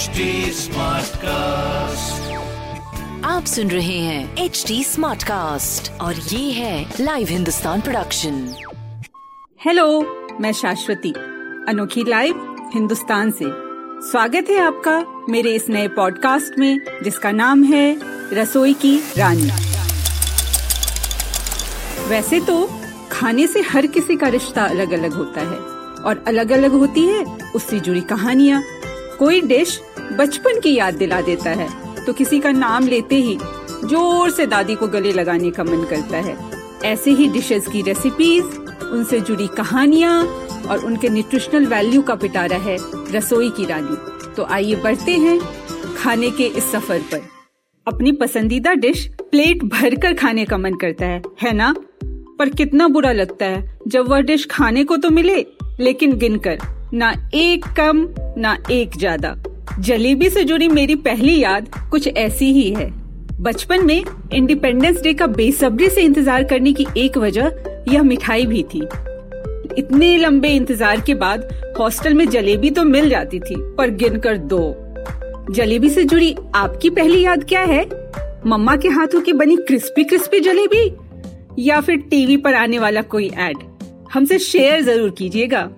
HD cast आप सुन रहे हैं एच डी स्मार्ट कास्ट और ये है लाइव हिंदुस्तान प्रोडक्शन हेलो मैं शाश्वती अनोखी लाइव हिंदुस्तान से। स्वागत है आपका मेरे इस नए पॉडकास्ट में जिसका नाम है रसोई की रानी। वैसे तो खाने से हर किसी का रिश्ता अलग अलग होता है और अलग अलग होती है उससे जुड़ी कहानियाँ। कोई डिश बचपन की याद दिला देता है। तो किसी का नाम लेते ही ज़ोर से दादी को गले लगाने का मन करता है। ऐसे ही डिशेस की रेसिपीज़ उनसे जुड़ी कहानियाँ और उनके न्यूट्रिशनल वैल्यू का पिटारा है रसोई की रानी। तो आइए बढ़ते हैं खाने के इस सफ़र पर। अपनी पसंदीदा डिश प्लेट भर कर खाने का मन करता है है ना? पर कितना बुरा लगता है जब वह डिश खाने को तो मिले, लेकिन गिनकर, ना एक कम, ना एक ज़्यादा। जलेबी से जुड़ी मेरी पहली याद कुछ ऐसी ही है। बचपन में इंडिपेंडेंस डे का बेसब्री से इंतज़ार करने की एक वजह यह मिठाई भी थी। इतने लंबे इंतज़ार के बाद हॉस्टल में जलेबी तो मिल जाती थी, पर गिनकर दो। जलेबी से जुड़ी आपकी पहली याद क्या है? मम्मा के हाथों की बनी क्रिस्पी क्रिस्पी जलेबी? या फिर टीवी पर आने वाला कोई एड हमसे शेयर ज़रूर कीजिएगा।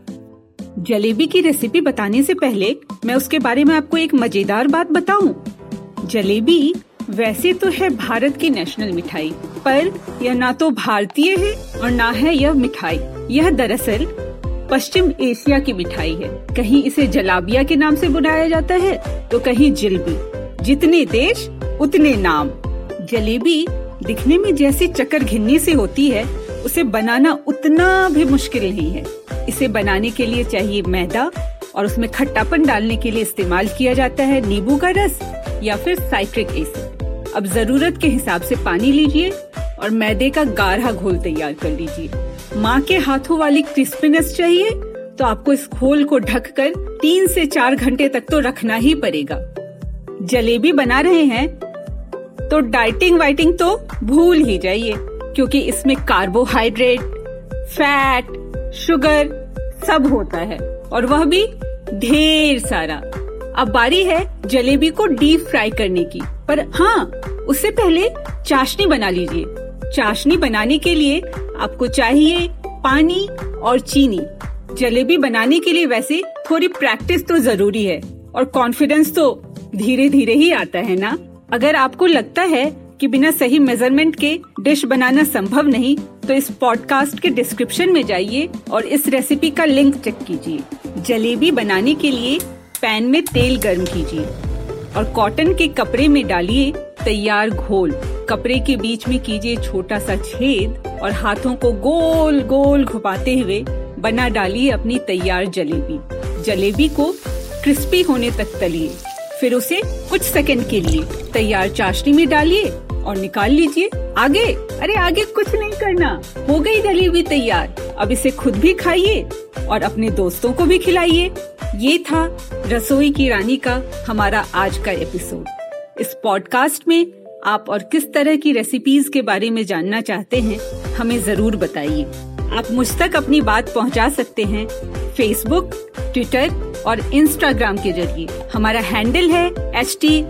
जलेबी की रेसिपी बताने से पहले मैं उसके बारे में आपको एक मज़ेदार बात बताऊँ। जलेबी वैसे तो है भारत की नेशनल मिठाई, पर यह ना तो भारतीय है और ना है यह मिठाई। यह दरअसल पश्चिम एशिया की मिठाई है। कहीं इसे जलाबिया के नाम से बुलाया जाता है तो कहीं जिलबी। जितने देश, उतने नाम। जलेबी दिखने में जैसे चक्कर घिन्नी से होती है उसे बनाना उतना भी मुश्किल नहीं है। इसे बनाने के लिए चाहिए मैदा और उसमें खट्टापन डालने के लिए इस्तेमाल किया जाता है नींबू का रस या फिर साइट्रिक एसिड। अब ज़रूरत के हिसाब से पानी लीजिए और मैदे का गाढ़ा घोल तैयार कर लीजिए। माँ के हाथों वाली क्रिस्पीनेस चाहिए तो आपको इस घोल को ढककर तीन से चार घंटे तक तो रखना ही पड़ेगा। जलेबी बना रहे हैं तो डाइटिंग वाइटिंग तो भूल ही जाइए। क्योंकि इसमें कार्बोहाइड्रेट फैट शुगर सब होता है। और वह भी ढेर सारा। अब बारी है जलेबी को डीप फ्राई करने की। पर हाँ उससे पहले चाशनी बना लीजिए। चाशनी बनाने के लिए आपको चाहिए पानी और चीनी। जलेबी बनाने के लिए वैसे थोड़ी प्रैक्टिस तो ज़रूरी है। और कॉन्फिडेंस तो धीरे धीरे ही आता है ना? अगर आपको लगता है कि बिना सही मेज़रमेंट के डिश बनाना संभव नहीं तो इस पॉडकास्ट के डिस्क्रिप्शन में जाइए और इस रेसिपी का लिंक चेक कीजिए। जलेबी बनाने के लिए पैन में तेल गर्म कीजिए और कॉटन के कपड़े में डालिए तैयार घोल। कपड़े के बीच में कीजिए छोटा सा छेद और हाथों को गोल गोल घुपाते हुए बना डालिए अपनी तैयार जलेबी। जलेबी को क्रिस्पी होने तक तलिए। फिर उसे कुछ सेकंड के लिए तैयार चाशनी में डालिए और निकाल लीजिए। आगे। अरे, आगे कुछ नहीं करना। हो गई जलेबी तैयार। अब इसे खुद भी खाइए और अपने दोस्तों को भी खिलाइए। ये था रसोई की रानी का हमारा आज का एपिसोड। इस पॉडकास्ट में आप और किस तरह की रेसिपीज़ के बारे में जानना चाहते हैं, हमें ज़रूर बताइए। आप मुझ तक अपनी बात पहुँचा सकते हैं। फेसबुक ट्विटर और इंस्टाग्राम के ज़रिए। हमारा हैंडल है एच टी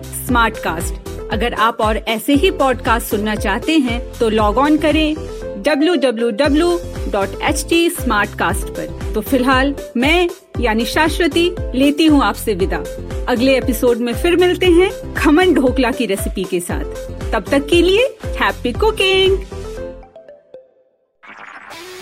अगर आप और ऐसे ही पॉडकास्ट सुनना चाहते हैं तो लॉग ऑन करें www.htsmartcast पर। तो फ़िलहाल, मैं, यानी शाश्वती, लेती हूँ आपसे विदा। अगले एपिसोड में फिर मिलते हैं खमन ढोकला की रेसिपी के साथ। तब तक के लिए हैप्पी कुकिंग